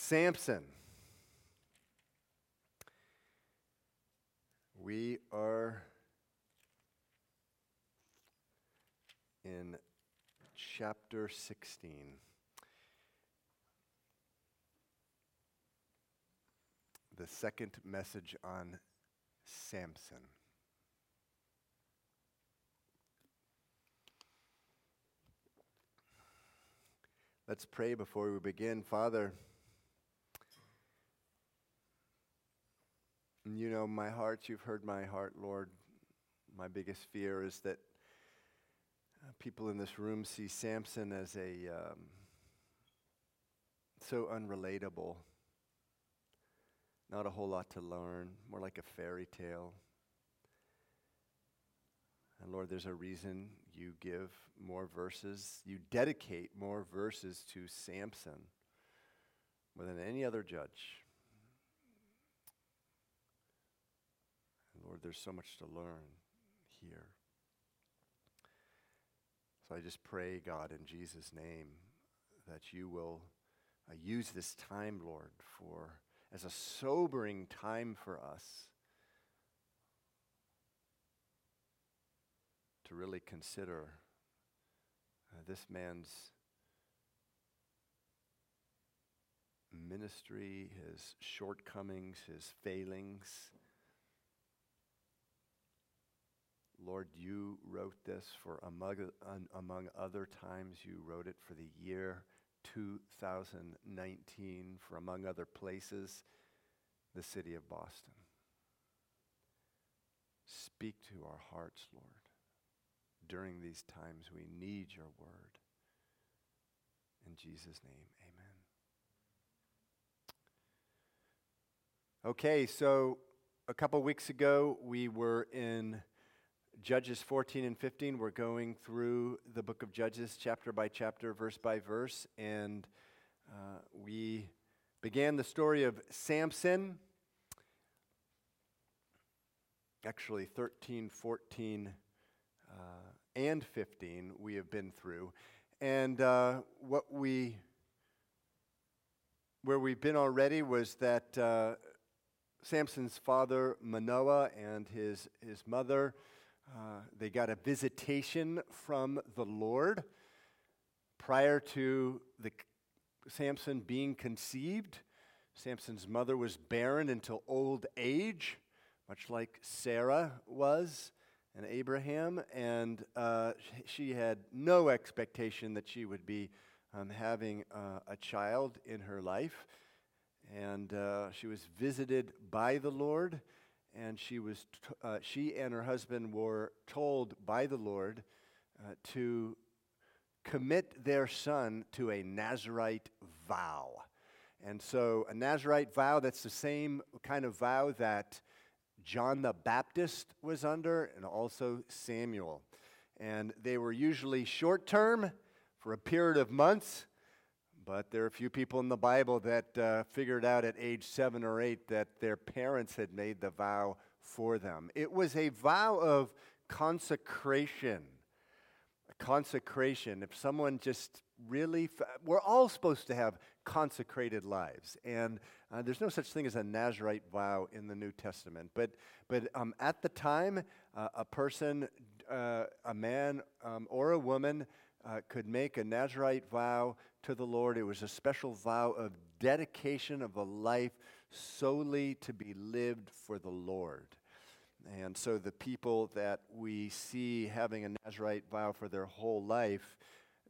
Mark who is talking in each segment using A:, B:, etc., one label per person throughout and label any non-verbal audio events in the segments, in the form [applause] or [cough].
A: Samson. We are in chapter 16. The second message on Samson. Let's pray before we begin. Father, you know my heart. You've heard my heart, Lord. My biggest fear is that uh, people in this room see Samson as a um, so unrelatable, not a whole lot to learn, more like a fairy tale. And Lord, there's a reason you give more verses, you dedicate more verses to Samson more than any other judge. Lord, there's so much to learn here. So I just pray, God, in Jesus' name, that you will uh, use this time, Lord, for as a sobering time for us to really consider uh, this man's ministry, his shortcomings, his failings. Lord, you wrote this for among, among other times, you wrote it for the year 2019, for among other places, the city of Boston. Speak to our hearts, Lord during these times. We need your word. In Jesus' name, amen. Okay, so a couple weeks ago, we were in Judges 14 and 15. We're going through the book of Judges, chapter by chapter, verse by verse, and uh, we began the story of Samson. Actually, 13, 14, uh, and 15 we have been through. And uh, what we, where we've been already was that uh, Samson's father, Manoah, and his, his mother, uh, they got a visitation from the Lord prior to the, Samson being conceived. Samson's mother was barren until old age, much like Sarah was and Abraham, and uh, she had no expectation that she would be um, having uh, a child in her life. And uh, she was visited by the Lord, and she, was t- uh, she and her husband were told by the Lord uh, to commit their son to a Nazarite vow. And so, a Nazarite vow, that's the same kind of vow that John the Baptist was under, and also Samuel. And they were usually short term for a period of months, but there are a few people in the Bible that uh, figured out at age seven or eight that their parents had made the vow for them. It was a vow of consecration. A consecration. If someone just really, we're all supposed to have consecrated lives. And uh, there's no such thing as a Nazarite vow in the New Testament. But, but um, at the time, uh, a person, uh, a man um, or a woman, uh, could make a Nazarite vow to the Lord. It was a special vow of dedication of a life solely to be lived for the Lord. And so the people that we see having a Nazarite vow for their whole life,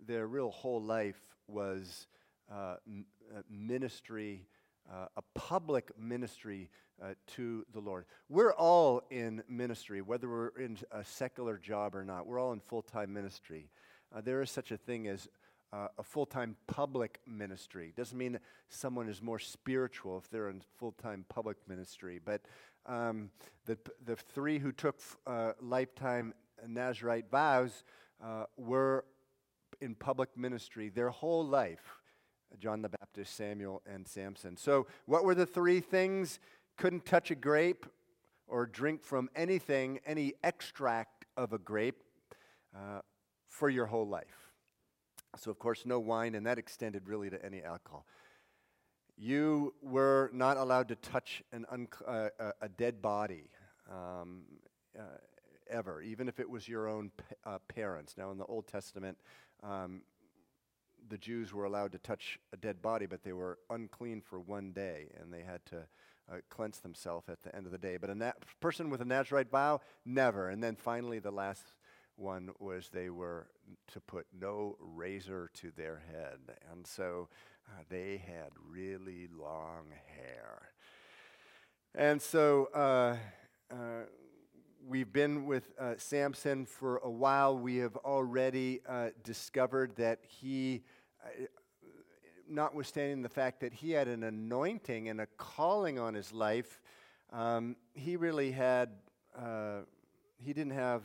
A: their real whole life was uh, uh, ministry, uh, a public ministry uh, to the Lord. We're all in ministry, whether we're in a secular job or not. We're all in full time ministry. Uh, there is such a thing as uh, a full time public ministry. Doesn't mean someone is more spiritual if they're in full time public ministry. But um, the, the three who took uh, lifetime Nazarite vows uh, were in public ministry their whole life. John the Baptist, Samuel, and Samson. So, what were the three things? Couldn't touch a grape or drink from anything, any extract of a grape uh, for your whole life. So, of course, no wine, and that extended really to any alcohol. you were not allowed to touch an unc- uh, a dead body um, uh, ever, even if it was your own pa- uh, parents. Now, in the Old Testament, um, the Jews were allowed to touch a dead body, but they were unclean for one day, and they had to uh, cleanse themselves at the end of the day. But a na- person with a Nazarite vow, never. And then finally, the last one was they were to put no razor to their head. And so uh, they had really long hair. And so uh, uh, we've been with uh, Samson for a while. We have already uh, discovered that he uh, notwithstanding the fact that he had an anointing and a calling on his life, um, he really had, he didn't have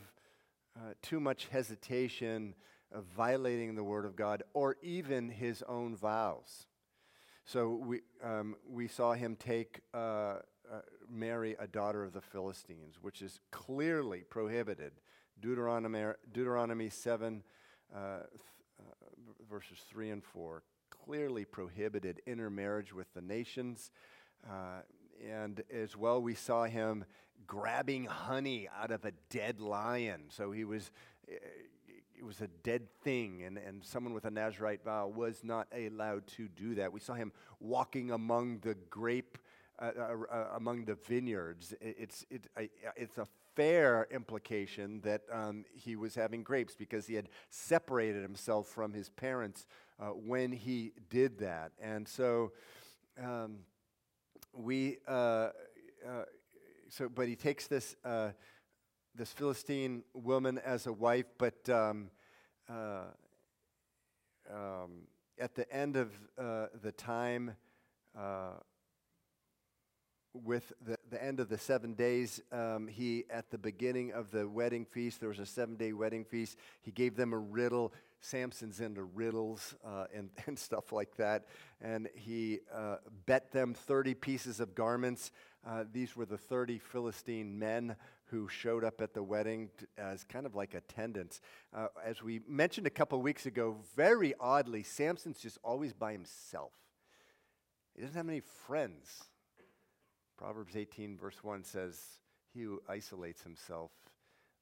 A: uh, too much hesitation of violating the word of God or even his own vows. So we, um, we saw him take, uh, uh marry a daughter of the Philistines, which is clearly prohibited. Deuteronomy, Deuteronomy 7, uh, th- uh, verses 3 and 4 clearly prohibited intermarriage with the nations. Uh, and as well, we saw him grabbing honey out of a dead lion. So he was, uh, it was a dead thing, and, and someone with a Nazarite vow was not allowed to do that. We saw him walking among the grape, uh, uh, uh among the vineyards. It's, it, it's a fair implication that um, he was having grapes because he had separated himself from his parents uh, when he did that. And so um, we, uh, uh, so, but he takes this, uh, this Philistine woman as a wife, but um, uh, um, at the end of uh, the time, with the, the end of the seven days, um, he, at the beginning of the wedding feast, there was a seven day wedding feast, he gave them a riddle. Samson's into riddles uh, and, [laughs] and stuff like that. And he uh, bet them 30 pieces of garments. Uh, these were the 30 Philistine men who showed up at the wedding t- as kind of like attendants. Uh, as we mentioned a couple weeks ago, very oddly, Samson's just always by himself. He doesn't have any friends. Proverbs 18, verse 1 says, He who isolates himself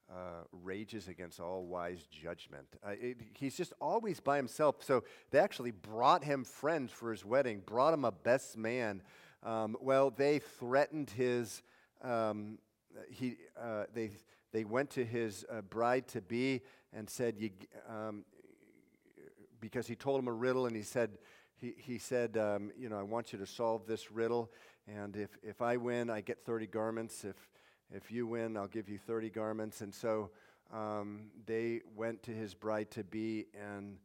A: uh, rages against all wise judgment. Uh, it, he's just always by himself. So they actually brought him friends for his wedding, brought him a best man. Um, well, they threatened his, um, he, uh, they, they went to his uh, bride to be and said, you, um, because he told him a riddle and he said, he, he said, um, you know, I want you to solve this riddle. And if, if I win, I get 30 garments. If, if you win, I'll give you 30 garments. And so um, they went to his bride to be and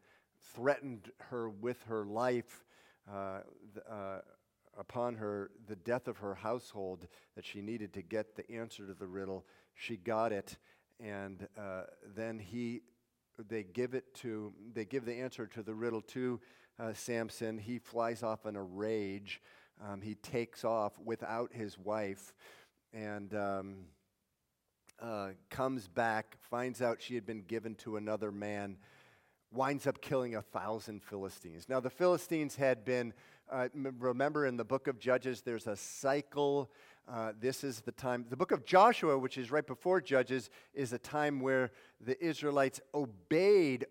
A: threatened her with her life uh, uh, upon her, the death of her household, that she needed to get the answer to the riddle. She got it. And uh, then he, they give it to, they give the answer to the riddle to uh, Samson. He flies off in a rage um, he takes off without his wife and um, uh, comes back, finds out she had been given to another man, winds up killing a thousand Philistines. Now, the Philistines had been, uh, remember in the book of Judges, there's a cycle. Uh, this is the time, the book of Joshua, which is right before Judges, is a time where the Israelites obeyed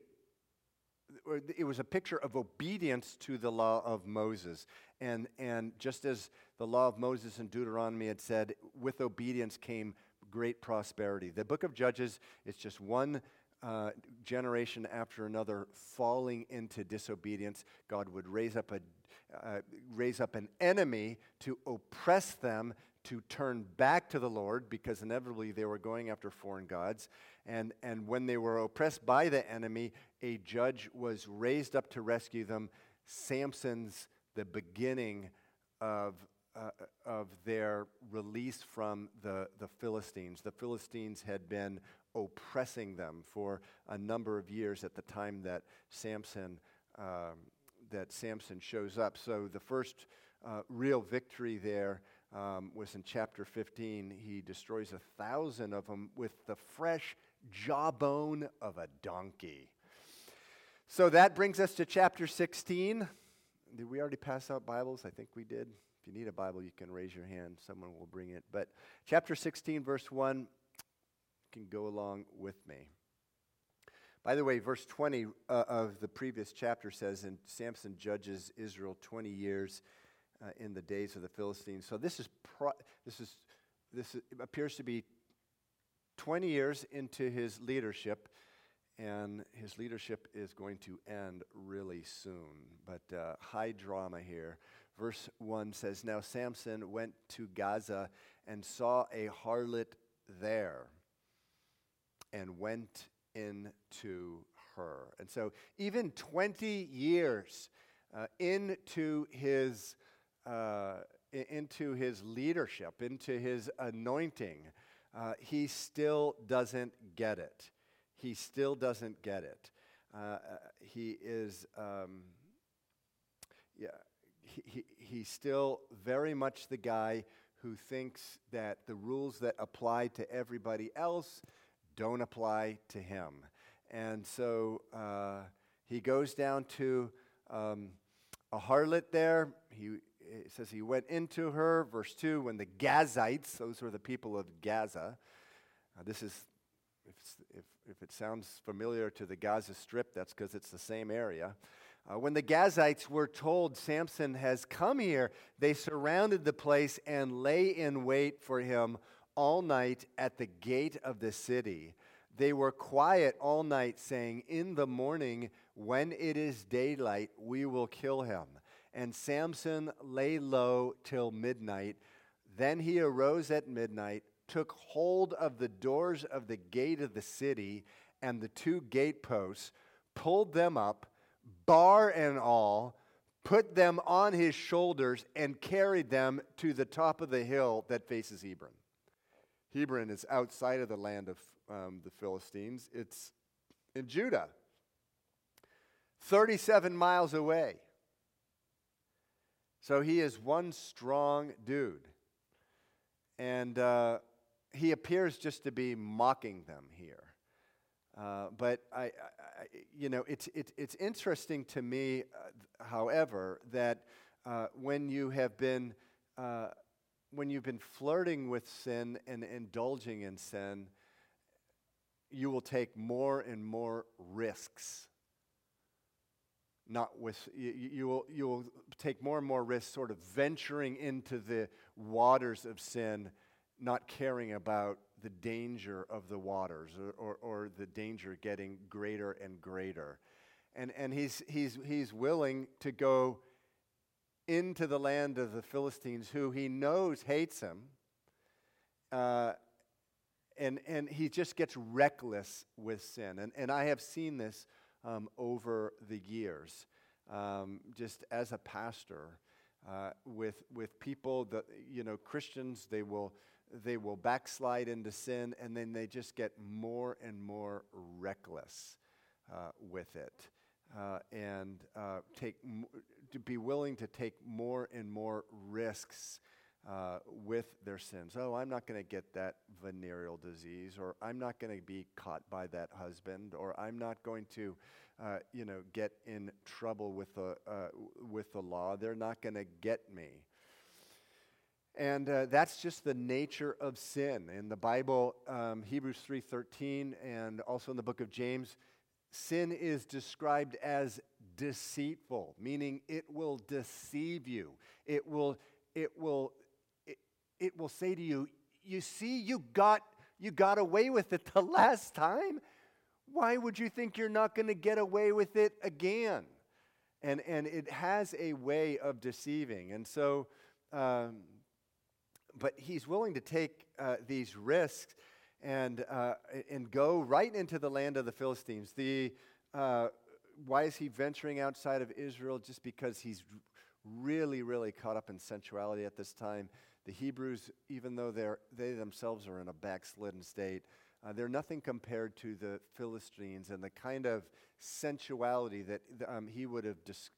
A: it was a picture of obedience to the law of Moses. And, and just as the law of Moses in Deuteronomy had said, with obedience came great prosperity. The book of Judges is just one uh, generation after another falling into disobedience. God would raise up, a, uh, raise up an enemy to oppress them, to turn back to the Lord, because inevitably they were going after foreign gods. And, and when they were oppressed by the enemy, a judge was raised up to rescue them. Samson's the beginning of, uh, of their release from the, the Philistines. The Philistines had been oppressing them for a number of years at the time that Samson, um, that Samson shows up. So the first uh, real victory there um, was in chapter 15. He destroys a thousand of them with the fresh jawbone of a donkey. So that brings us to chapter 16. did we already pass out Bibles? I think we did. If you need a Bible, you can raise your hand. Someone will bring it. But chapter 16, verse 1, can go along with me. By the way, verse 20 uh, of the previous chapter says, and Samson judges Israel 20 years uh, in the days of the Philistines. So this is, pro- this is this is, appears to be 20 years into his leadership, and his leadership is going to end really soon. But uh, high drama here. Verse 1 says Now Samson went to Gaza and saw a harlot there and went into her. And so, even 20 years uh, into his. Uh, into his leadership, into his anointing, uh, he still doesn't get it. He still doesn't get it. Uh, uh he is, um, yeah, he, he, he's still very much the guy who thinks that the rules that apply to everybody else don't apply to him. And so uh, he goes down to um, a harlot there. He, it says he went into her. Verse 2 when the Gazites, those were the people of Gaza, uh, this is, if, if, if, it sounds familiar to the Gaza Strip, that's because it's the same area. Uh, when the Gazites were told Samson has come here, they surrounded the place and lay in wait for him all night at the gate of the city. They were quiet all night, saying, In the morning, when it is daylight, we will kill him. And Samson lay low till midnight. Then he arose at midnight, took hold of the doors of the gate of the city and the two gateposts, pulled them up, bar and all, put them on his shoulders, and carried them to the top of the hill that faces Hebron. Hebron is outside of the land of um, the Philistines, it's in Judah, 37 miles away. So he is one strong dude. And uh, he appears just to be mocking them here. Uh, but I, I, you know, it's, it's, it's interesting to me, uh, however, that uh, when you have been uh, when you've been flirting with sin and indulging in sin, you will take more and more risks. Not with you, you will you will take more and more risks, sort of venturing into the waters of sin, not caring about the danger of the waters or, or, or the danger getting greater and greater. And, and he's, he's, he's willing to go into the land of the Philistines, who he knows hates him. Uh, and, and he just gets reckless with sin. And, and I have seen this um, over the years, um, just as a pastor, uh, with, with people that, you know, Christians, they will, they will backslide into sin and then they just get more and more reckless uh, with it. Uh, and uh, take m- to be willing to take more and more risks uh, with their sins. Oh, I'm not going to get that venereal disease, or I'm not going to be caught by that husband, or I'm not going to, uh, you know, get in trouble with the uh, with the law. They're not going to get me. And uh, that's just the nature of sin. In the Bible, um, Hebrews 3:13, and also in the book of James, sin is described as deceitful, meaning it will deceive you. It will, it will, it, will say to you, you see, you got, you got away with it the [laughs] last time. Why would you think you're not going to get away with it again? And, and it has a way of deceiving. And so, um, but he's willing to take uh, these risks and, uh, and go right into the land of the Philistines. The, uh, why is he venturing outside of Israel? Just because he's really, really caught up in sensuality at this time. The Hebrews, even though they themselves are in a backslidden state, uh, they're nothing compared to the Philistines and the kind of sensuality that um, he would have dis-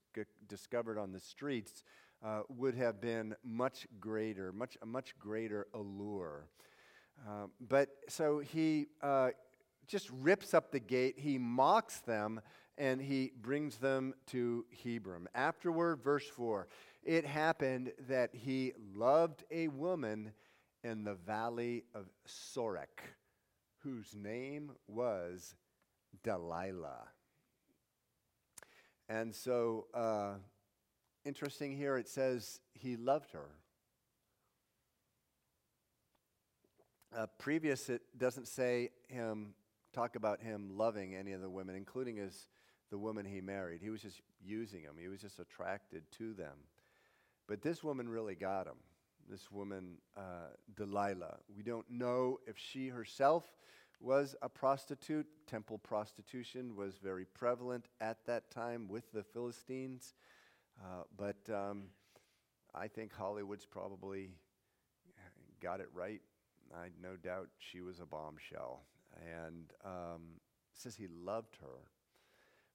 A: discovered on the streets uh, would have been much greater, much, a much greater allure. Uh, but so he uh, just rips up the gate, he mocks them, and he brings them to Hebron. Afterward, verse 4 it happened that he loved a woman in the valley of Sorek, whose name was Delilah. And so, uh, interesting here, it says he loved her. Uh, previous, it doesn't say him, talk about him loving any of the women, including his, the woman he married. He was just using them, he was just attracted to them. But this woman really got him. This woman, uh, Delilah. We don't know if she herself was a prostitute. Temple prostitution was very prevalent at that time with the Philistines. Uh, but um, I think Hollywood's probably got it right. I no doubt she was a bombshell. And um, says he loved her.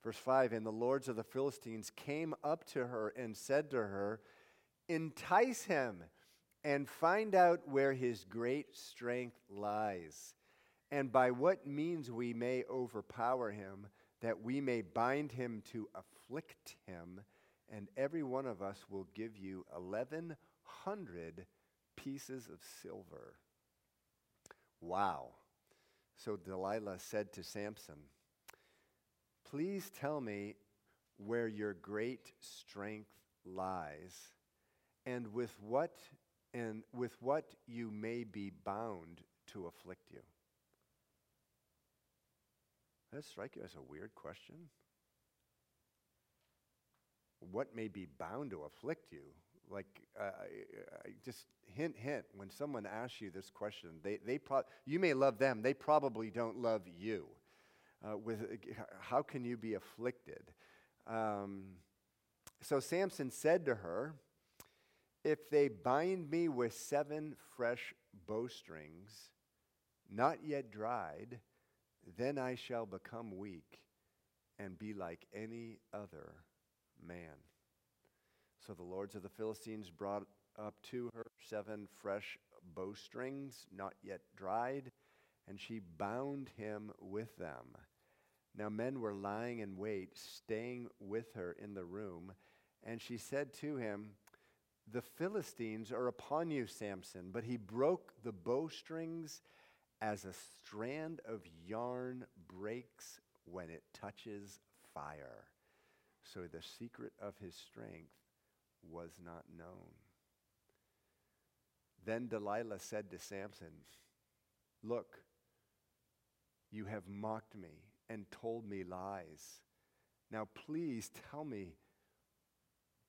A: Verse 5 And the lords of the Philistines came up to her and said to her, Entice him and find out where his great strength lies and by what means we may overpower him, that we may bind him to afflict him, and every one of us will give you 1,100 pieces of silver. Wow. So Delilah said to Samson, Please tell me where your great strength lies, and with what and with what you may be bound to afflict you. Does that strike you as a weird question? What may be bound to afflict you? Like, uh, just hint, hint, when someone asks you this question, they, they pro- you may love them, they probably don't love you. Uh, with, how can you be afflicted? Um, so Samson said to her, If they bind me with seven fresh bowstrings, not yet dried, then I shall become weak and be like any other man. So the lords of the Philistines brought up to her seven fresh bowstrings, not yet dried, and she bound him with them. Now men were lying in wait, staying with her in the room, and she said to him, The Philistines are upon you, Samson. But he broke the bowstrings as a strand of yarn breaks when it touches fire. So the secret of his strength was not known. Then Delilah said to Samson, Look, you have mocked me and told me lies. Now please tell me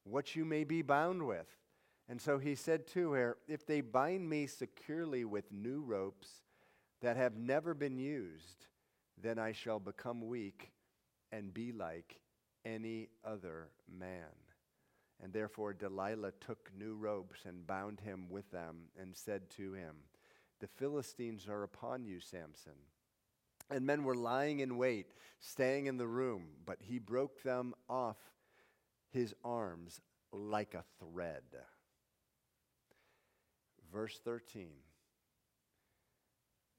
A: what you may be bound with. And so he said to her, If they bind me securely with new ropes, that have never been used, then I shall become weak and be like any other man. And therefore Delilah took new ropes and bound him with them and said to him, The Philistines are upon you, Samson. And men were lying in wait, staying in the room, but he broke them off his arms like a thread. Verse 13.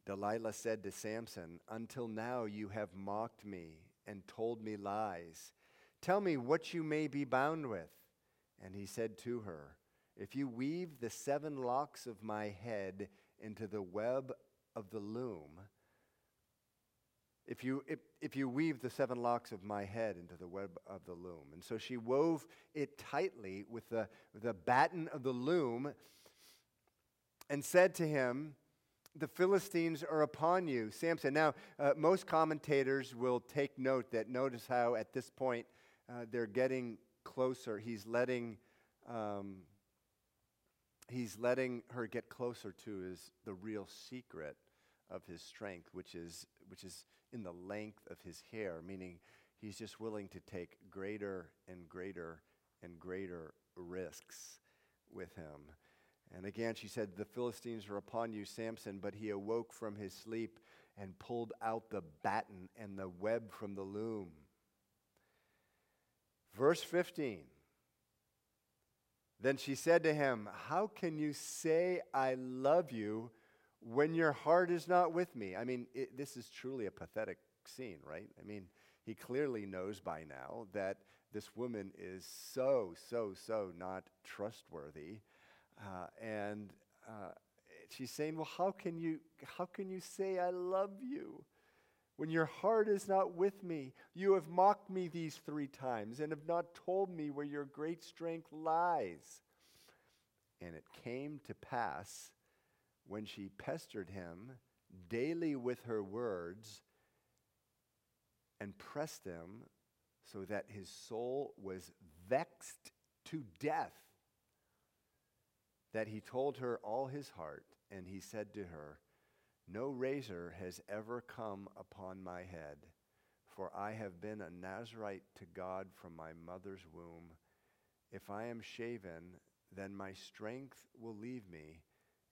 A: Delilah said to Samson, Until now you have mocked me and told me lies. Tell me what you may be bound with. And he said to her, If you weave the seven locks of my head into the web of the loom, if you, if, if you weave the seven locks of my head into the web of the loom. And so she wove it tightly with the, the batten of the loom and said to him, the Philistines are upon you, Samson. Now, uh, most commentators will take note that notice how at this point uh, they're getting closer. He's letting, um, he's letting her get closer to his, the real secret of his strength, which is, which is in the length of his hair, meaning he's just willing to take greater and greater and greater risks with him. And again, she said, The Philistines are upon you, Samson. But he awoke from his sleep and pulled out the batten and the web from the loom. Verse 15. Then she said to him, How can you say, I love you, when your heart is not with me? I mean, it, this is truly a pathetic scene, right? I mean, he clearly knows by now that this woman is so, so, so not trustworthy. Uh, and uh, she's saying, Well, how can, you, how can you say, I love you? When your heart is not with me, you have mocked me these three times and have not told me where your great strength lies. And it came to pass when she pestered him daily with her words and pressed him so that his soul was vexed to death, that he told her all his heart, and he said to her, No razor has ever come upon my head, for I have been a Nazarite to God from my mother's womb. If I am shaven, then my strength will leave me,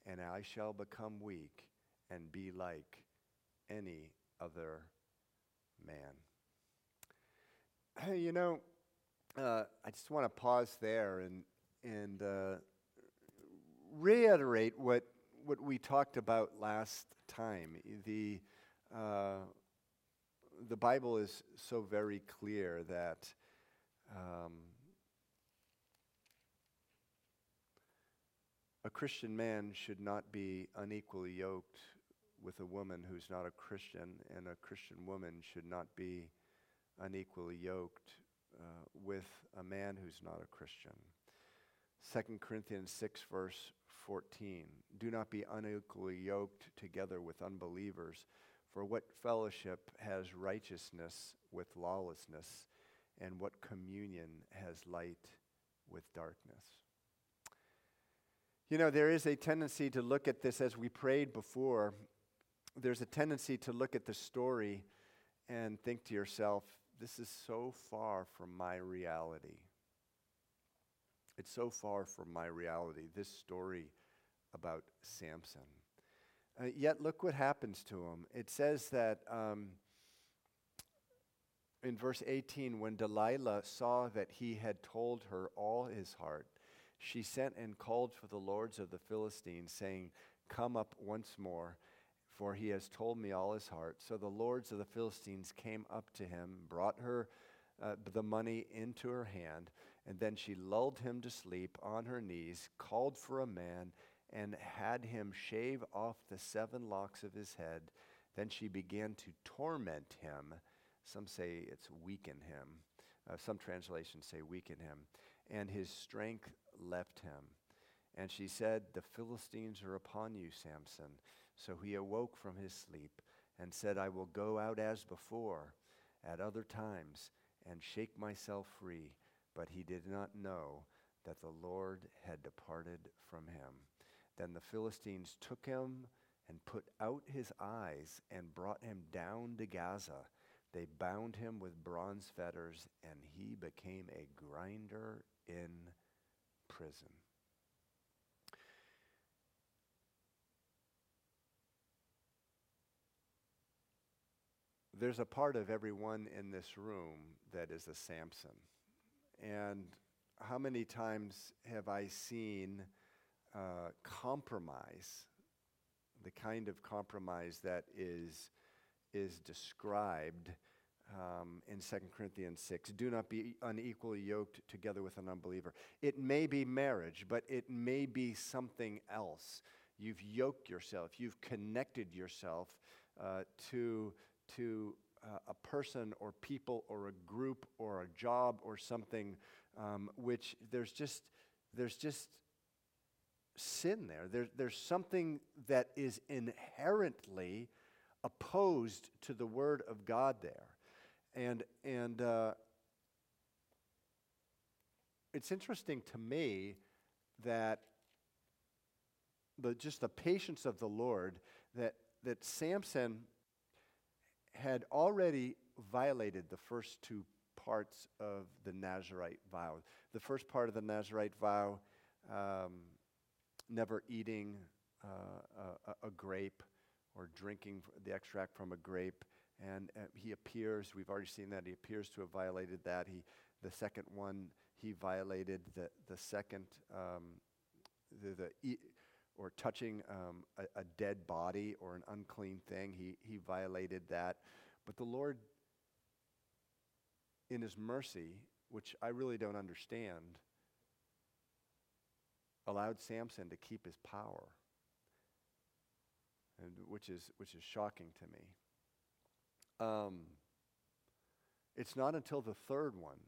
A: and I shall become weak and be like any other man. [clears throat] You know, uh, I just want to pause there and, and uh, reiterate what, what we talked about last time. The, uh, the Bible is so very clear that um, a Christian man should not be unequally yoked with a woman who's not a Christian, and a Christian woman should not be unequally yoked uh, with a man who's not a Christian. 2 Corinthians 6, verse 14. Do not be unequally yoked together with unbelievers, for what fellowship has righteousness with lawlessness, and what communion has light with darkness? You know, there is a tendency to look at this as we prayed before. There's a tendency to look at the story and think to yourself, this is so far from my reality. It's so far from my reality, this story about Samson. Uh, yet, look what happens to him. It says that um, in verse 18, when Delilah saw that he had told her all his heart, she sent and called for the lords of the Philistines, saying, Come up once more for he has told me all his heart. So the lords of the Philistines came up to him, brought her uh, the money into her hand, and then she lulled him to sleep on her knees, called for a man, and had him shave off the seven locks of his head. Then she began to torment him. Some say it's weaken him. Uh, some translations say weaken him. And his strength left him. And she said, The Philistines are upon you, Samson. So he awoke from his sleep and said, I will go out as before at other times and shake myself free. But he did not know that the Lord had departed from him. Then the Philistines took him and put out his eyes and brought him down to Gaza. They bound him with bronze fetters, and he became a grinder in prison. there's a part of everyone in this room that is a Samson. And how many times have I seen uh, compromise, the kind of compromise that is, is described um, in 2 Corinthians 6? Do not be unequally yoked together with an unbeliever. It may be marriage, but it may be something else. You've yoked yourself, you've connected yourself uh, to to uh, a person or people or a group or a job or something um, which there's just there's just sin there. there there's something that is inherently opposed to the word of god there and and uh, it's interesting to me that the just the patience of the lord that that samson had already violated the first two parts of the Nazarite vow. The first part of the Nazarite vow, um, never eating uh, a, a, grape or drinking the extract from a grape. And uh, he appears, we've already seen that, he appears to have violated that. He, the second one, he violated the, the second, um, the, the or touching um, a, a, dead body or an unclean thing. He, he violated that. But the Lord in his mercy, which I really don't understand, allowed Samson to keep his power, and which is, which is shocking to me. Um, it's not until the third one,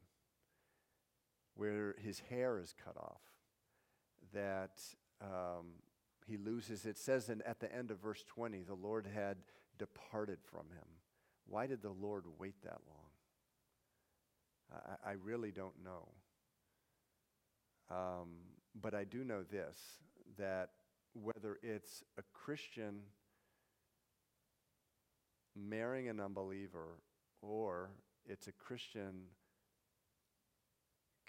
A: where his hair is cut off, that um, he loses. It says in, at the end of verse 20, the Lord had departed from him. Why did the Lord wait that long? I, I really don't know. Um, but I do know this that whether it's a Christian marrying an unbeliever or it's a Christian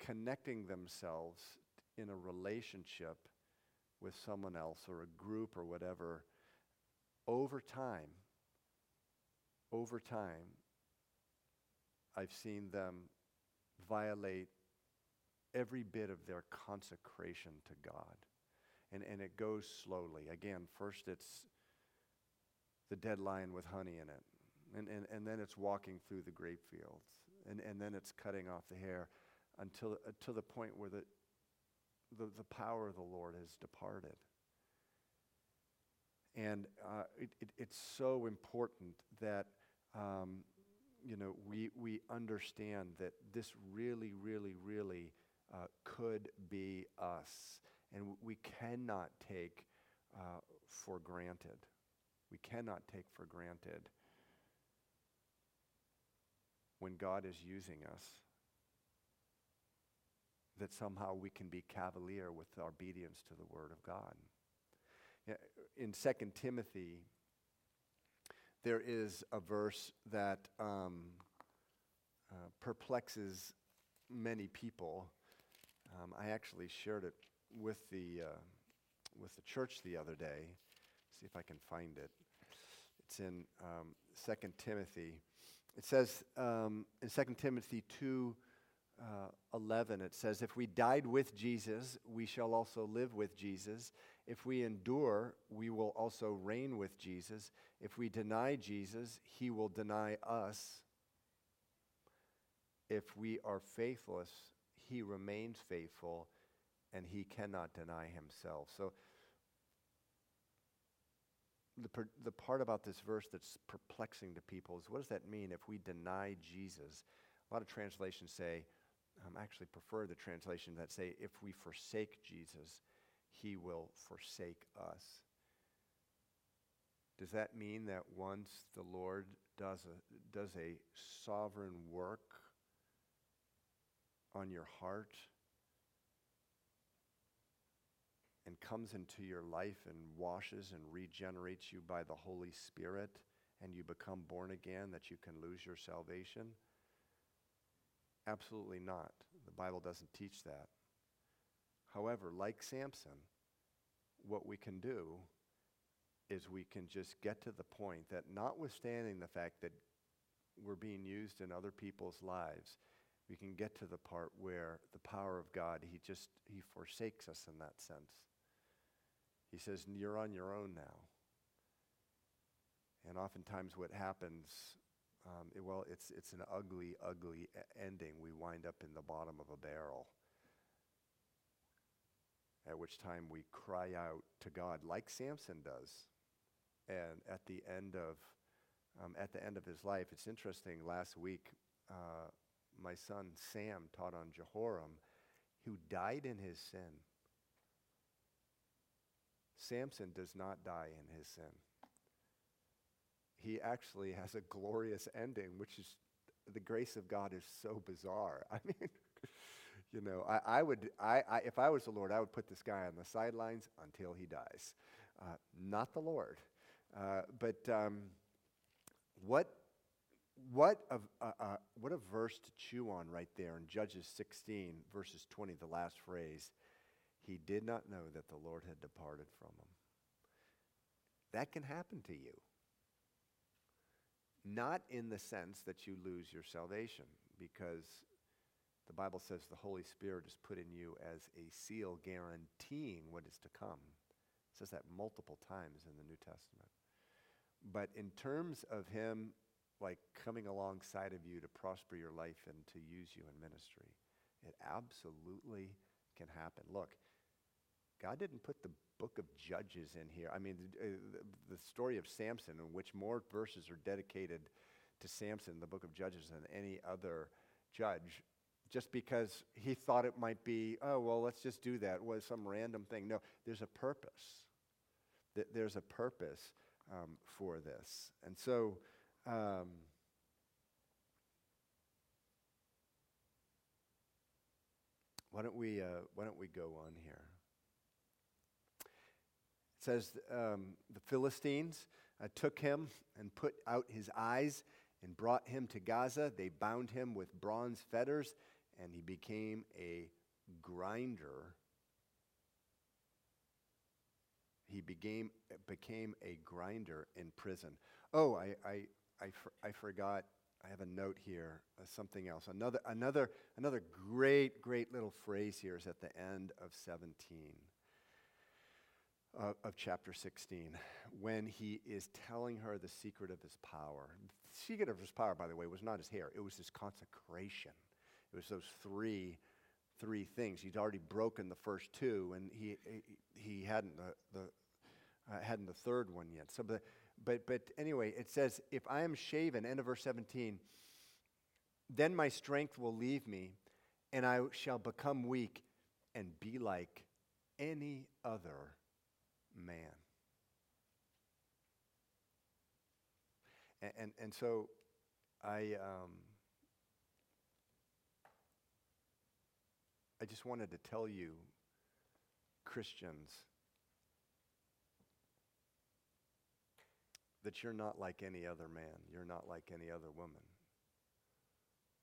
A: connecting themselves in a relationship with someone else or a group or whatever, over time, over time, I've seen them violate every bit of their consecration to God. And, and it goes slowly. Again, first it's the dead lion with honey in it. And, and, and then it's walking through the grape fields. And, and then it's cutting off the hair until uh, to the point where the, the, the power of the Lord has departed. And uh, it, it, it's so important that um, you know we, we understand that this really, really, really uh, could be us. And we cannot take uh, for granted. We cannot take for granted when God is using us that somehow we can be cavalier with our obedience to the Word of God. In 2 Timothy, there is a verse that um, uh, perplexes many people. Um, I actually shared it with the, uh, with the church the other day. See if I can find it. It's in um, 2 Timothy. It says um, in 2 Timothy 2 uh, 11, it says, If we died with Jesus, we shall also live with Jesus. If we endure, we will also reign with Jesus. If we deny Jesus, he will deny us. If we are faithless, he remains faithful, and he cannot deny himself. So, the, per, the part about this verse that's perplexing to people is what does that mean if we deny Jesus? A lot of translations say, um, actually prefer the translation that say, if we forsake Jesus, he will forsake us. Does that mean that once the Lord does a, does a sovereign work on your heart and comes into your life and washes and regenerates you by the Holy Spirit and you become born again, that you can lose your salvation? Absolutely not. The Bible doesn't teach that. However, like Samson, what we can do is we can just get to the point that, notwithstanding the fact that we're being used in other people's lives, we can get to the part where the power of God, He just, He forsakes us in that sense. He says, You're on your own now. And oftentimes, what happens, um, it, well, it's, it's an ugly, ugly ending. We wind up in the bottom of a barrel. At which time we cry out to God, like Samson does. And at the end of, um, at the end of his life, it's interesting. Last week, uh, my son Sam taught on Jehoram, who died in his sin. Samson does not die in his sin. He actually has a glorious ending, which is the grace of God is so bizarre. [laughs] I mean, you know, I, I would, I, I, if I was the Lord, I would put this guy on the sidelines until he dies. Uh, not the Lord. Uh, but um, what, what, a, uh, uh, what a verse to chew on right there in Judges 16, verses 20, the last phrase. He did not know that the Lord had departed from him. That can happen to you. Not in the sense that you lose your salvation, because the Bible says the Holy Spirit is put in you as a seal guaranteeing what is to come. It says that multiple times in the New Testament. But in terms of him like coming alongside of you to prosper your life and to use you in ministry. It absolutely can happen. Look, God didn't put the book of Judges in here. I mean, the, uh, the, story of Samson, in which more verses are dedicated to Samson in the book of Judges than any other judge, just because he thought it might be, oh, well, let's just do that, was some random thing. No, there's a purpose. There's a purpose um, for this. And so, um, why don't we uh, why don't we go on here? Says um, the Philistines uh, took him and put out his eyes and brought him to Gaza. They bound him with bronze fetters, and he became a grinder. He became, became a grinder in prison. Oh, I, I, I, I forgot. I have a note here, uh, something else. Another, another, another great, great little phrase here is at the end of 17 uh, of chapter 16 when he is telling her the secret of his power. The secret of his power, by the way, was not his hair, it was his consecration. It was those three, three things. He'd already broken the first two, and he, he, hadn't the, the, uh, hadn't the third one yet. So, but, but, but anyway, it says, If I am shaven, end of verse 17, then my strength will leave me, and I shall become weak and be like any other man. And, and, and so I, um, I just wanted to tell you, Christians, that you're not like any other man. You're not like any other woman.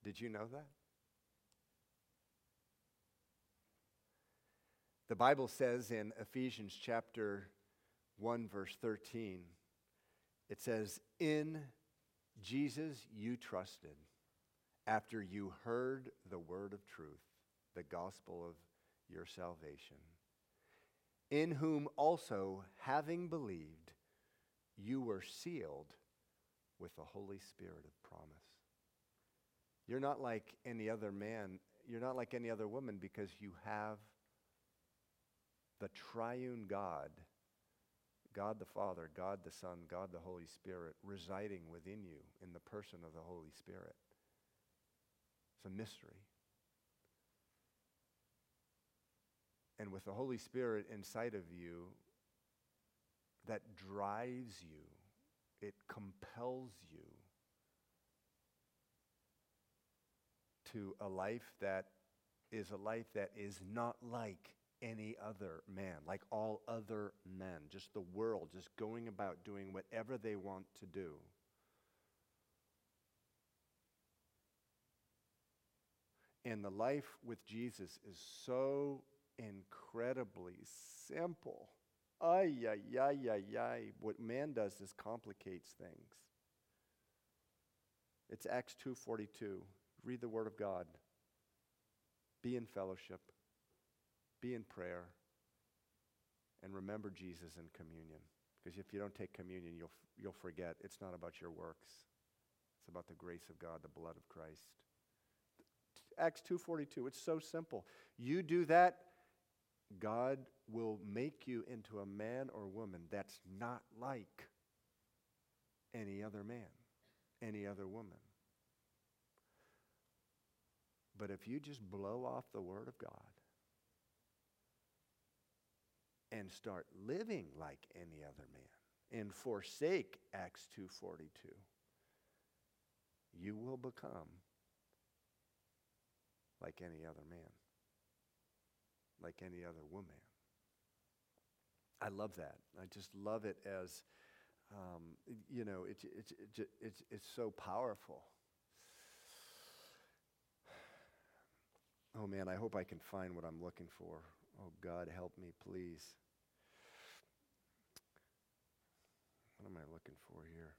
A: Did you know that? The Bible says in Ephesians chapter 1, verse 13, it says, In Jesus you trusted after you heard the word of truth, the gospel of your salvation, in whom also, having believed, you were sealed with the Holy Spirit of promise. You're not like any other man, you're not like any other woman because you have the triune God, God the Father, God the Son, God the Holy Spirit, residing within you in the person of the Holy Spirit. It's a mystery. And with the Holy Spirit inside of you, that drives you, it compels you to a life that is a life that is not like any other man, like all other men, just the world, just going about doing whatever they want to do. And the life with Jesus is so incredibly simple. Ay, ay, ay, ay, ay. What man does is complicates things. It's Acts 2.42. Read the Word of God. Be in fellowship be in prayer, and remember Jesus in communion. Because if you don't take communion, you'll, you'll forget it's not about your works. It's about the grace of God, the blood of Christ. Acts 2:42. It's so simple. You do that, God will make you into a man or woman that's not like any other man, any other woman. But if you just blow off the word of God and start living like any other man and forsake Acts 2:42 you will become like any other man like any other woman. I love that. I just love it as um, you know it's, it's, it's, it's, it's so powerful. Oh man I hope I can find what I'm looking for. Oh, God, help me, please. What am I looking for here?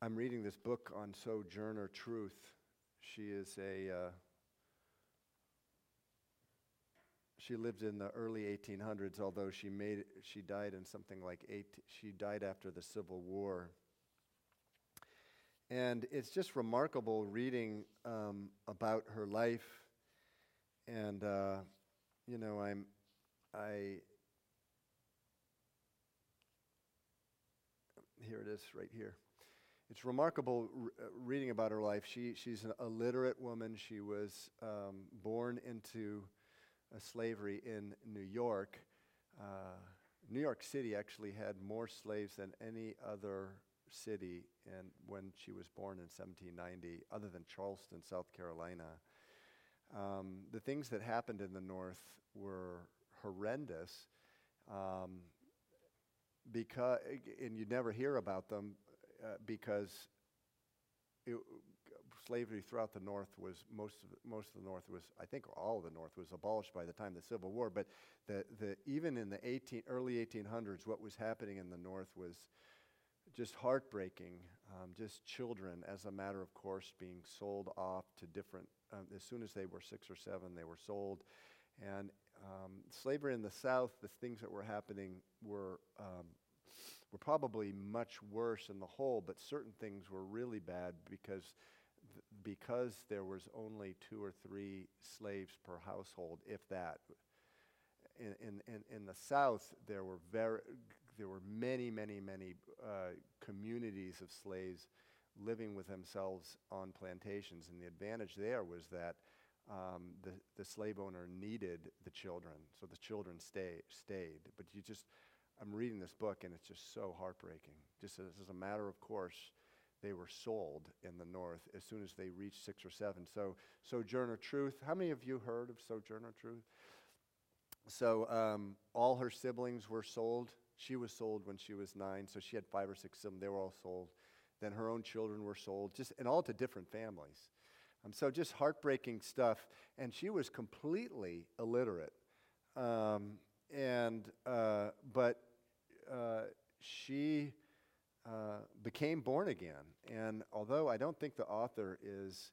A: I'm reading this book on Sojourner Truth. She is a uh, she lived in the early 1800s, although she made she died in something like eight. She died after the Civil War. And it's just remarkable reading um, about her life. And uh, you know, I'm I. Here it is, right here. It's remarkable re- uh, reading about her life. She, she's an illiterate woman. She was um, born into slavery in New York. Uh, New York City actually had more slaves than any other city and when she was born in 1790, other than Charleston, South Carolina. Um, the things that happened in the North were horrendous um, because, and you'd never hear about them uh, because it, slavery throughout the North was most of, most of the North was I think all of the North was abolished by the time the Civil War. But the, the even in the 18, early 1800s, what was happening in the North was just heartbreaking. Um, just children, as a matter of course, being sold off to different. Um, as soon as they were six or seven, they were sold, and um, slavery in the South. The things that were happening were um, were probably much worse in the whole, but certain things were really bad because because there was only two or three slaves per household, if that. In, in, in, the South, there were very there were many, many, many uh, communities of slaves living with themselves on plantations, and the advantage there was that um, the, the slave owner needed the children, so the children stay, stayed. But you just I'm reading this book and it's just so heartbreaking. Just as, as a matter of course, they were sold in the north as soon as they reached six or seven. So, Sojourner Truth, how many of you heard of Sojourner Truth? So, um, all her siblings were sold. She was sold when she was nine, so she had five or six siblings. They were all sold. Then her own children were sold, just and all to different families. Um, so, just heartbreaking stuff. And she was completely illiterate. Um, and uh, but uh, she uh, became born again. And although I don't think the author is,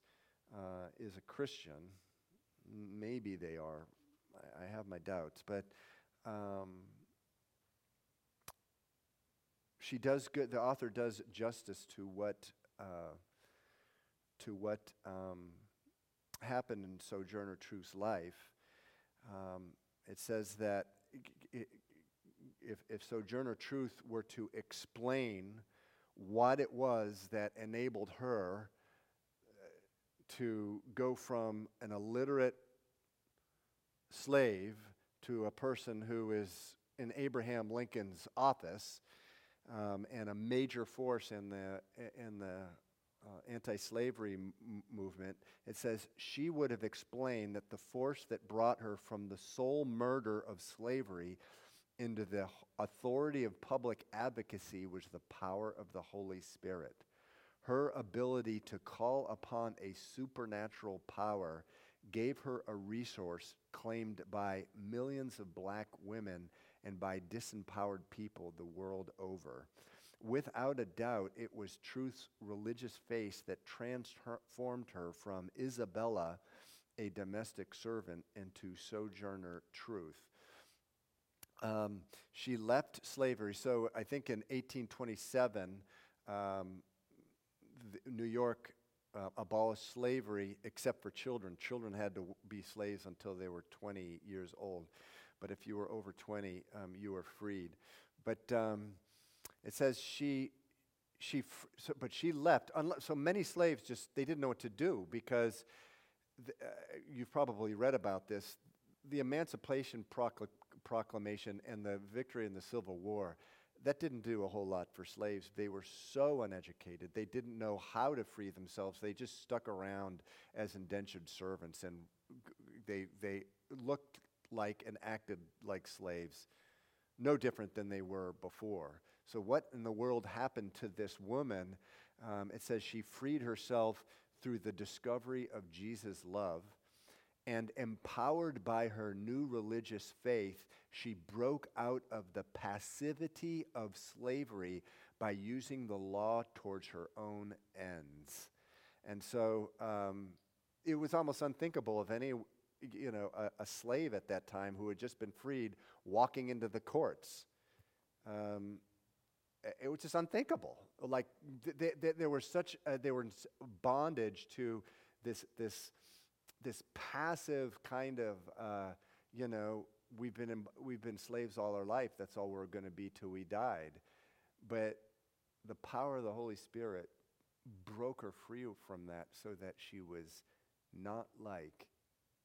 A: uh, is a Christian, maybe they are, I, I have my doubts, but um, she does good, the author does justice to what, uh, to what um, happened in Sojourner Truth's life. Um, it says that if, if Sojourner Truth were to explain what it was that enabled her uh, to go from an illiterate slave to a person who is in Abraham Lincoln's office um, and a major force in the, in the uh, anti slavery m- movement, it says she would have explained that the force that brought her from the soul murder of slavery into the authority of public advocacy was the power of the Holy Spirit. Her ability to call upon a supernatural power gave her a resource claimed by millions of black women and by disempowered people the world over. Without a doubt, it was truth's religious face that transformed her from Isabella, a domestic servant, into sojourner truth. Um, she left slavery. So I think in 1827, um, New York uh, abolished slavery except for children. Children had to be slaves until they were 20 years old. But if you were over 20, um, you were freed. But um, it says she, she so, but she left. So many slaves just, they didn't know what to do because uh, you've probably read about this. The Emancipation Proclamation Proclamation and the victory in the Civil War, that didn't do a whole lot for slaves. They were so uneducated. They didn't know how to free themselves. They just stuck around as indentured servants and they, they looked like and acted like slaves, no different than they were before. So, what in the world happened to this woman? Um, it says she freed herself through the discovery of Jesus' love and empowered by her new religious faith, she broke out of the passivity of slavery by using the law towards her own ends. And so um, it was almost unthinkable of any, you know, a, a, slave at that time who had just been freed walking into the courts. Um, it was just unthinkable. Like they, they, they were such, uh, they were in bondage to this, this, this passive kind of, uh, you know, we've been, in, we've been slaves all our life. That's all we're going to be till we died. But the power of the Holy Spirit broke her free from that so that she was not like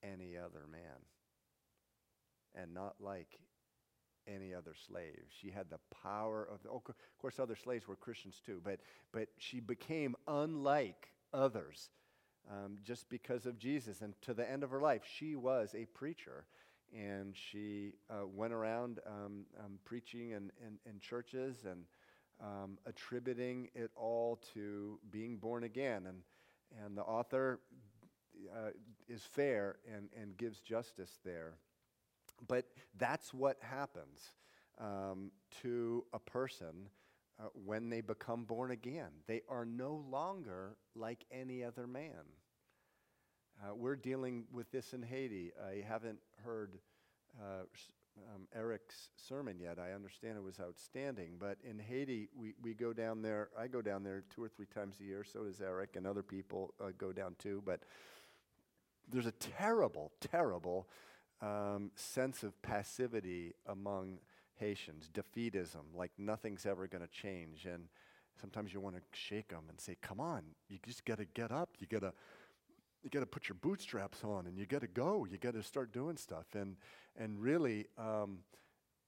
A: any other man and not like any other slave. She had the power of, the, oh, of course, other slaves were Christians too, but, but she became unlike others um, just because of Jesus. And to the end of her life, she was a preacher. And she uh, went around um, um, preaching in, in, in, churches and um, attributing it all to being born again. And, and the author uh, is fair and, and gives justice there. But that's what happens um, to a person uh, when they become born again. They are no longer like any other man. Uh, we're dealing with this in Haiti. I haven't heard uh, um, Eric's sermon yet. I understand it was outstanding. But in Haiti, we, we go down there. I go down there two or three times a year. So does Eric, and other people uh, go down too. But there's a terrible, terrible um, sense of passivity among Haitians, defeatism, like nothing's ever going to change. And sometimes you want to shake them and say, come on, you just got to get up. You got to. You got to put your bootstraps on, and you got to go. You got to start doing stuff, and and really, um,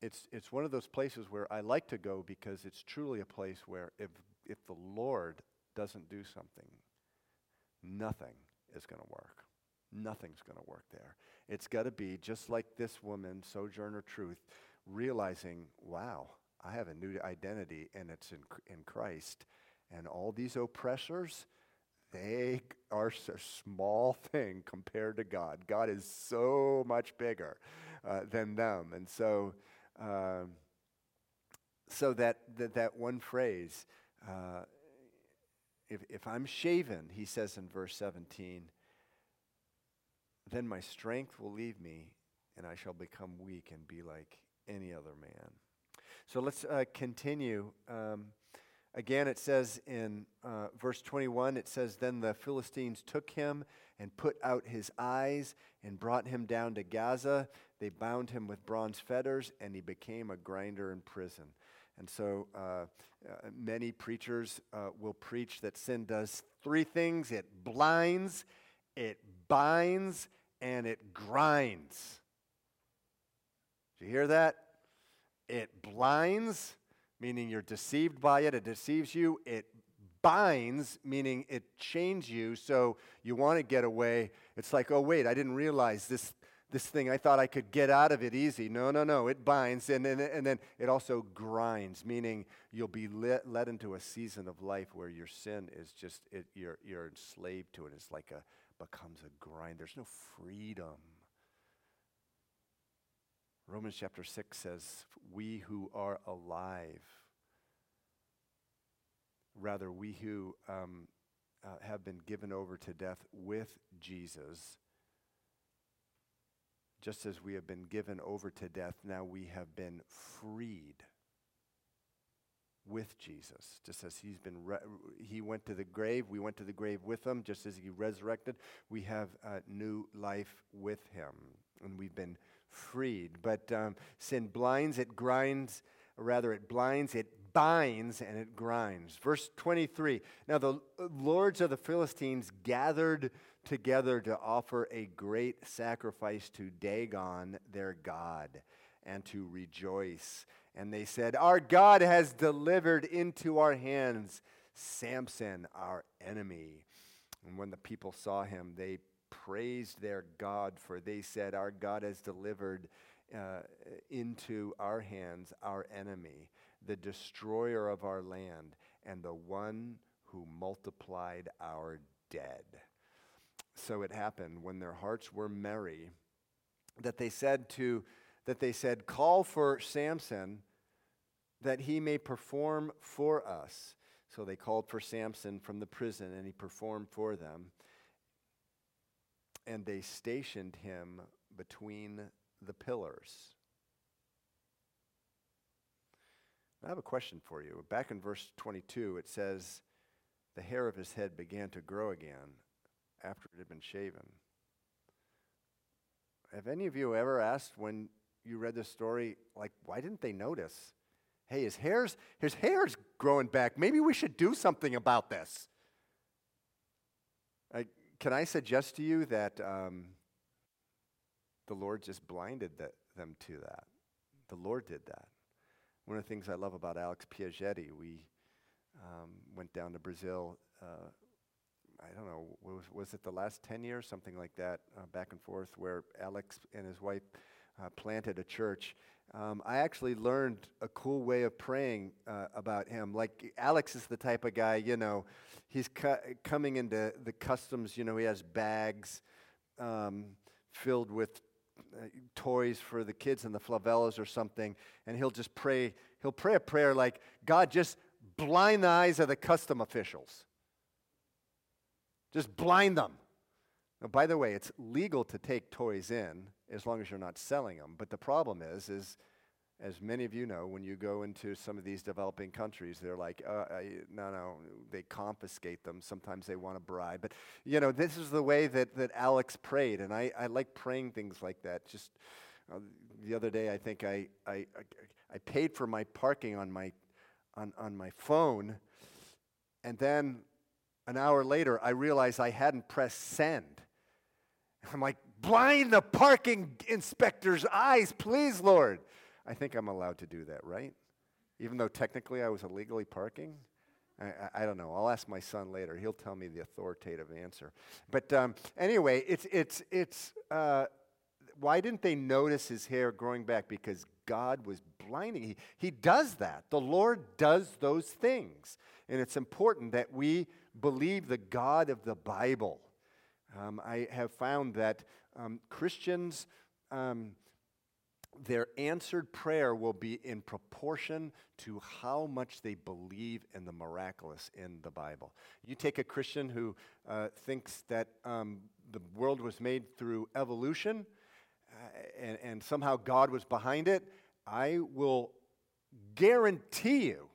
A: it's it's one of those places where I like to go because it's truly a place where if if the Lord doesn't do something, nothing is going to work. Nothing's going to work there. It's got to be just like this woman, Sojourner Truth, realizing, wow, I have a new identity and it's in, in Christ. And all these oppressors, they are a small [laughs] thing compared to God. God is so much bigger uh, than them. And so, um, so that, that, that one phrase, uh, if, if I'm shaven, he says in verse 17, then my strength will leave me, and I shall become weak and be like any other man. So let's uh, continue. Um, again, it says in uh, verse 21, it says, Then the Philistines took him and put out his eyes and brought him down to Gaza. They bound him with bronze fetters, and he became a grinder in prison. And so uh, uh, many preachers uh, will preach that sin does three things it blinds, it binds and it grinds. You hear that? It blinds, meaning you're deceived by it, it deceives you. It binds, meaning it chains you so you want to get away. It's like, oh, wait, I didn't realize this, this thing. I thought I could get out of it easy. No, no, no. It binds. And then, and then it also grinds, meaning you'll be led, led into a season of life where your sin is just, it, you're, you're enslaved to it. It's like a, becomes a grind. There's no freedom. Romans chapter 6 says, We who are alive, rather, we who um, uh, have been given over to death with Jesus, just as we have been given over to death, now we have been freed with Jesus. Just as he's been, re- he went to the grave, we went to the grave with him. Just as he resurrected, we have a new life with him, and we've been freed. But um, sin blinds, it grinds, rather, it blinds, it binds, and it grinds. Verse 23 Now the lords of the Philistines gathered together to offer a great sacrifice to Dagon, their God, and to rejoice. And they said, Our God has delivered into our hands Samson, our enemy. And when the people saw him, they praised their God, for they said, Our God has delivered uh, into our hands our enemy, the destroyer of our land, and the one who multiplied our dead. So it happened when their hearts were merry that they said to that they said, Call for Samson, that he may perform for us. So they called for Samson from the prison, and he performed for them. And they stationed him between the pillars. I have a question for you. Back in verse 22, it says, The hair of his head began to grow again after it had been shaven. Have any of you ever asked when you read this story, like, why didn't they notice? Hey, his hair's, his hair's growing back. Maybe we should do something about this. I, can I suggest to you that um, the Lord just blinded the, them to that? The Lord did that. One of the things I love about Alex Piagetti, we um, went down to Brazil. Uh, I don't know, was, was, it the last 10 years, something like that, uh, back and forth, where Alex and his wife uh, planted a church. Um, I actually learned a cool way of praying uh, about him. Like, Alex is the type of guy, you know, he's cu- coming into the customs, you know, he has bags um, filled with uh, toys for the kids in the favelas or something, and he'll just pray. He'll pray a prayer like, God, just blind the eyes of the custom officials. Just blind them. Now, by the way, it's legal to take toys in as long as you're not selling them. But the problem is, is as many of you know, when you go into some of these developing countries, they're like, uh, I, no, no, they confiscate them. Sometimes they want to bribe. But, you know, this is the way that, that Alex prayed. And I, I like praying things like that. Just uh, the other day, I think I, I, I, paid for my parking on my, on, on my phone. And then an hour later, I realized I hadn't pressed send. I'm like, blind the parking inspector's eyes, please, Lord. I think I'm allowed to do that, right? Even though technically I was illegally parking? I, I, I don't know. I'll ask my son later. He'll tell me the authoritative answer. But um, anyway, it's, it's, it's, uh, why didn't they notice his hair growing back? Because God was blinding. He, he does that. The Lord does those things. And it's important that we believe the God of the Bible. Um, I have found that um, Christians um, their answered prayer will be in proportion to how much they believe in the miraculous in the Bible. You take a Christian who uh, thinks that um, the world was made through evolution uh, and, and somehow God was behind it, I will guarantee you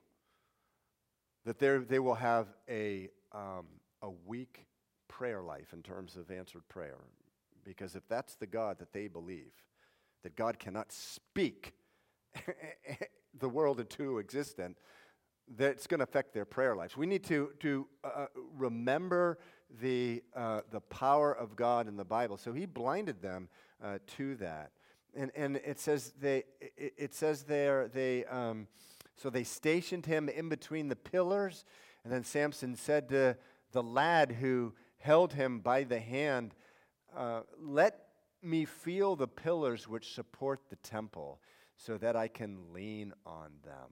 A: that they will have a, um, a weak prayer life in terms of answered prayer. Because if that's the God that they believe, that God cannot speak [laughs] the world into existence, that's going to affect their prayer lives. We need to, to uh, uh, remember the, uh, the power of God in the Bible. So he blinded them uh, to that. And, and it says they it, it says there they um, so they stationed him in between the pillars, and then Samson said to the lad who held him by the hand, uh, "Let me feel the pillars which support the temple so that I can lean on them.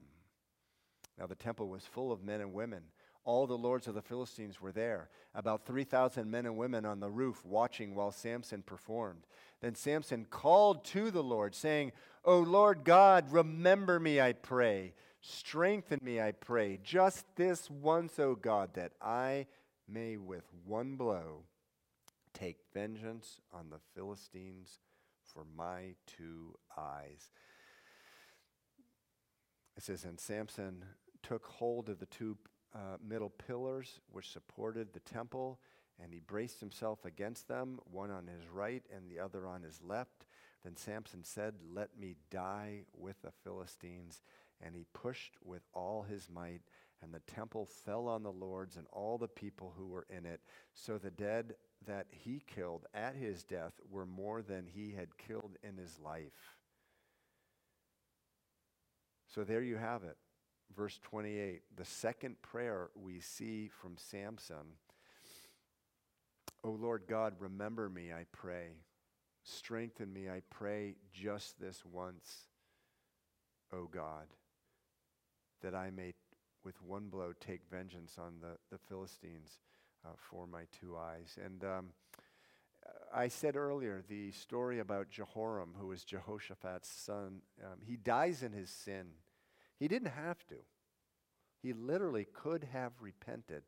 A: Now, the temple was full of men and women. All the lords of the Philistines were there, about 3,000 men and women on the roof watching while Samson performed. Then Samson called to the Lord, saying, O Lord God, remember me, I pray. Strengthen me, I pray, just this once, O God, that I may with one blow take vengeance on the Philistines for my two eyes. It says, And Samson took hold of the two uh, middle pillars which supported the temple, and he braced himself against them, one on his right and the other on his left. Then Samson said, Let me die with the Philistines. And he pushed with all his might, and the temple fell on the lords and all the people who were in it. So the dead that he killed at his death were more than he had killed in his life. So there you have it. Verse 28, the second prayer we see from Samson. O Lord God, remember me, I pray. Strengthen me, I pray, just this once, O God, that I may with one blow take vengeance on the, the Philistines for my two eyes. And um, I said earlier the story about Jehoram, who was Jehoshaphat's son. Um, he dies in his sin. He didn't have to. He literally could have repented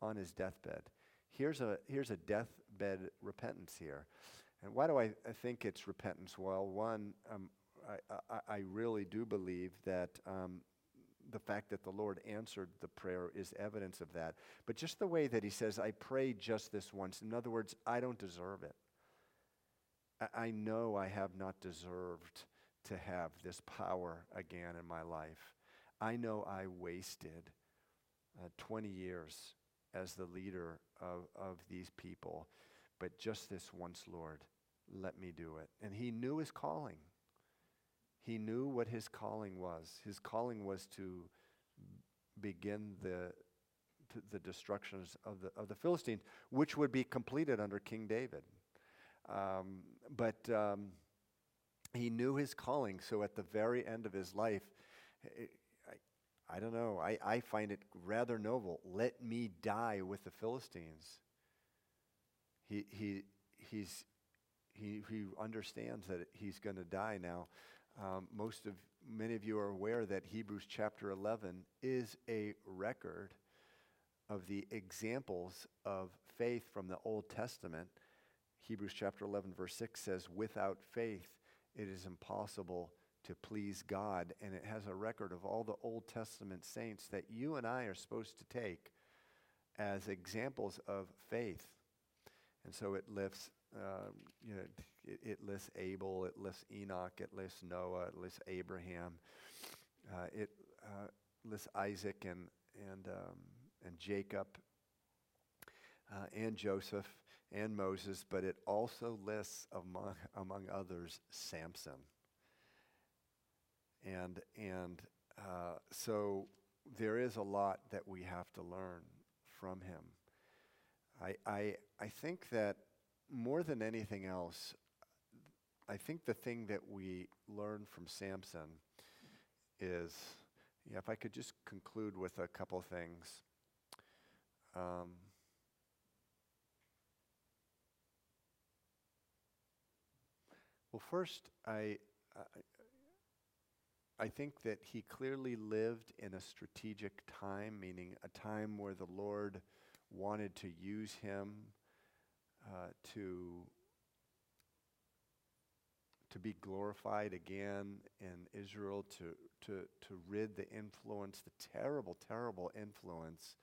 A: on his deathbed. Here's a, here's a deathbed repentance here. And why do I, I think it's repentance? Well, one, um, I, I, I, really do believe that um, the fact that the Lord answered the prayer is evidence of that. But just the way that he says, I prayed just this once. In other words, I don't deserve it. I, I know I have not deserved to have this power again in my life. I know I wasted uh, 20 years as the leader of, of these people, but just this once, Lord, let me do it. And he knew his calling. He knew what his calling was. His calling was to begin the, the destructions of the, of the Philistines, which would be completed under King David. Um, but um, he knew his calling, so at the very end of his life, it, I, I don't know, I, I find it rather noble. Let me die with the Philistines. He, he, he's, he, he understands that he's going to die now. Um, most of many of you are aware that Hebrews chapter 11 is a record of the examples of faith from the Old Testament. Hebrews chapter 11 verse 6 says without faith it is impossible to please God and it has a record of all the Old Testament saints that you and I are supposed to take as examples of faith. And so it lifts um, you know, it, it, lists Abel, it lists Enoch, it lists Noah, it lists Abraham, uh, it uh, lists Isaac and and um, and Jacob, uh, and Joseph and Moses, but it also lists among among others Samson. And and uh, so there is a lot that we have to learn from him. I I I think that more than anything else, I think the thing that we learn from Samson is, yeah, if I could just conclude with a couple things. Um, well, first, I, I, I think that he clearly lived in a strategic time, meaning a time where the Lord wanted to use him uh, to to be glorified again in Israel, to, to, to rid the influence, the terrible, terrible influence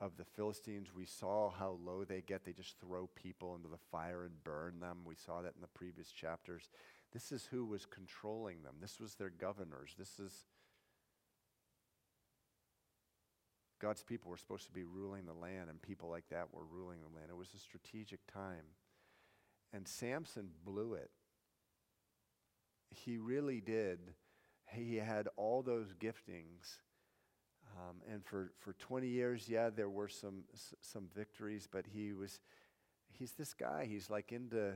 A: of the Philistines. We saw how low they get. They just throw people into the fire and burn them. We saw that in the previous chapters. This is who was controlling them. This was their governors. This is God's people were supposed to be ruling the land, and people like that were ruling the land. It was a strategic time. And Samson blew it. He really did. He had all those giftings. Um, and for, for 20 years, yeah, there were some, some victories, but he was, he's this guy. He's like into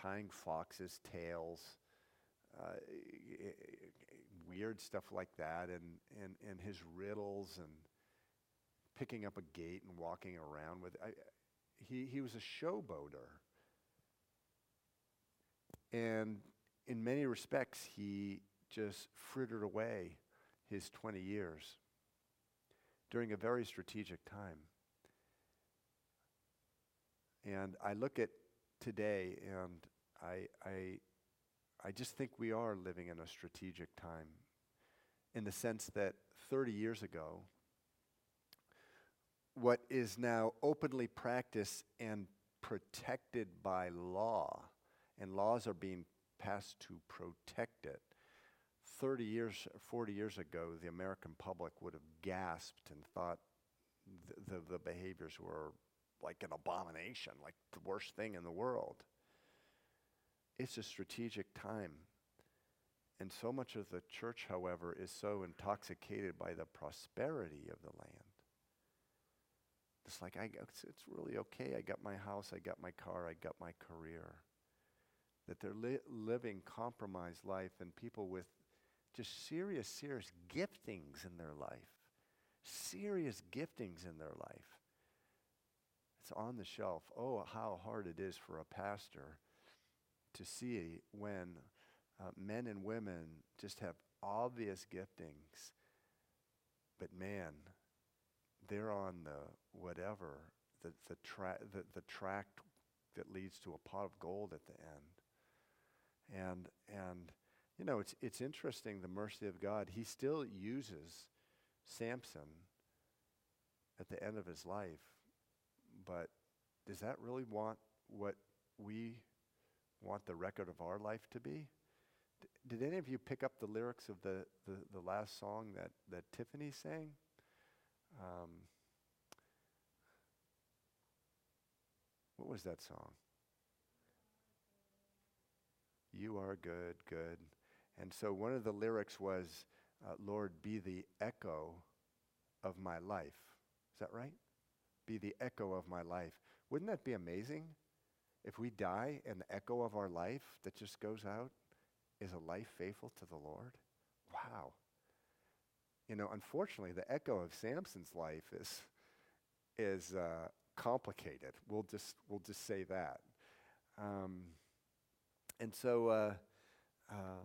A: tying foxes' tails, uh, weird stuff like that, and, and, and his riddles and picking up a gate and walking around with. I, he, he was a showboater. And in many respects, he just frittered away his 20 years during a very strategic time. And I look at today and I, I, I just think we are living in a strategic time in the sense that 30 years ago, what is now openly practiced and protected by law, and laws are being passed to protect it. 30 years, 40 years ago, the American public would have gasped and thought the, the, the behaviors were like an abomination, like the worst thing in the world. It's a strategic time. And so much of the church, however, is so intoxicated by the prosperity of the land it's like, I, it's, it's really okay. I got my house, I got my car, I got my career. That they're li- living compromised life and people with just serious, serious giftings in their life. Serious giftings in their life. It's on the shelf. Oh, how hard it is for a pastor to see when uh, men and women just have obvious giftings, but man, they're on the whatever, the, the, tra- the, the tract that leads to a pot of gold at the end. And, and you know, it's, it's interesting the mercy of God. He still uses Samson at the end of his life, but does that really want what we want the record of our life to be? Did any of you pick up the lyrics of the, the, the last song that, that Tiffany sang? Um, what was that song? You are good, good. And so one of the lyrics was, uh, Lord, be the echo of my life. Is that right? Be the echo of my life. Wouldn't that be amazing? If we die and the echo of our life that just goes out is a life faithful to the Lord? Wow. You know, unfortunately, the echo of Samson's life is, is uh, complicated. We'll just, we'll just say that. Um, and so uh, uh,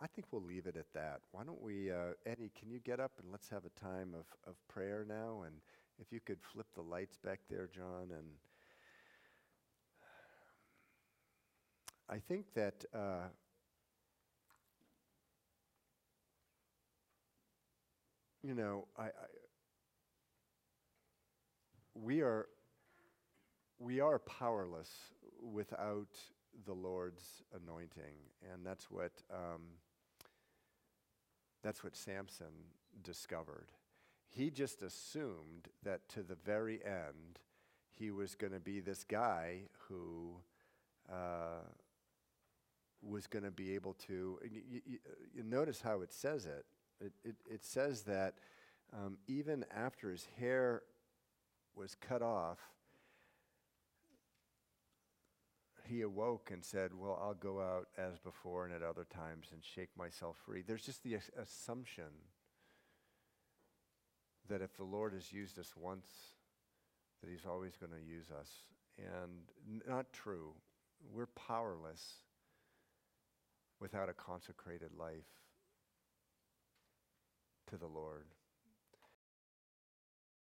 A: I think we'll leave it at that. Why don't we, uh, Eddie, can you get up and let's have a time of, of prayer now? And if you could flip the lights back there, John. And I think that uh, you know, I, I, we are we are powerless without the Lord's anointing, and that's what um, that's what Samson discovered. He just assumed that to the very end, he was going to be this guy who uh, was going to be able to. You, you, you notice how it says it. It, it, it says that um, even after his hair was cut off, he awoke and said, Well, I'll go out as before and at other times and shake myself free. There's just the assumption that if the Lord has used us once, that he's always going to use us. And not true. We're powerless without a consecrated life to the Lord.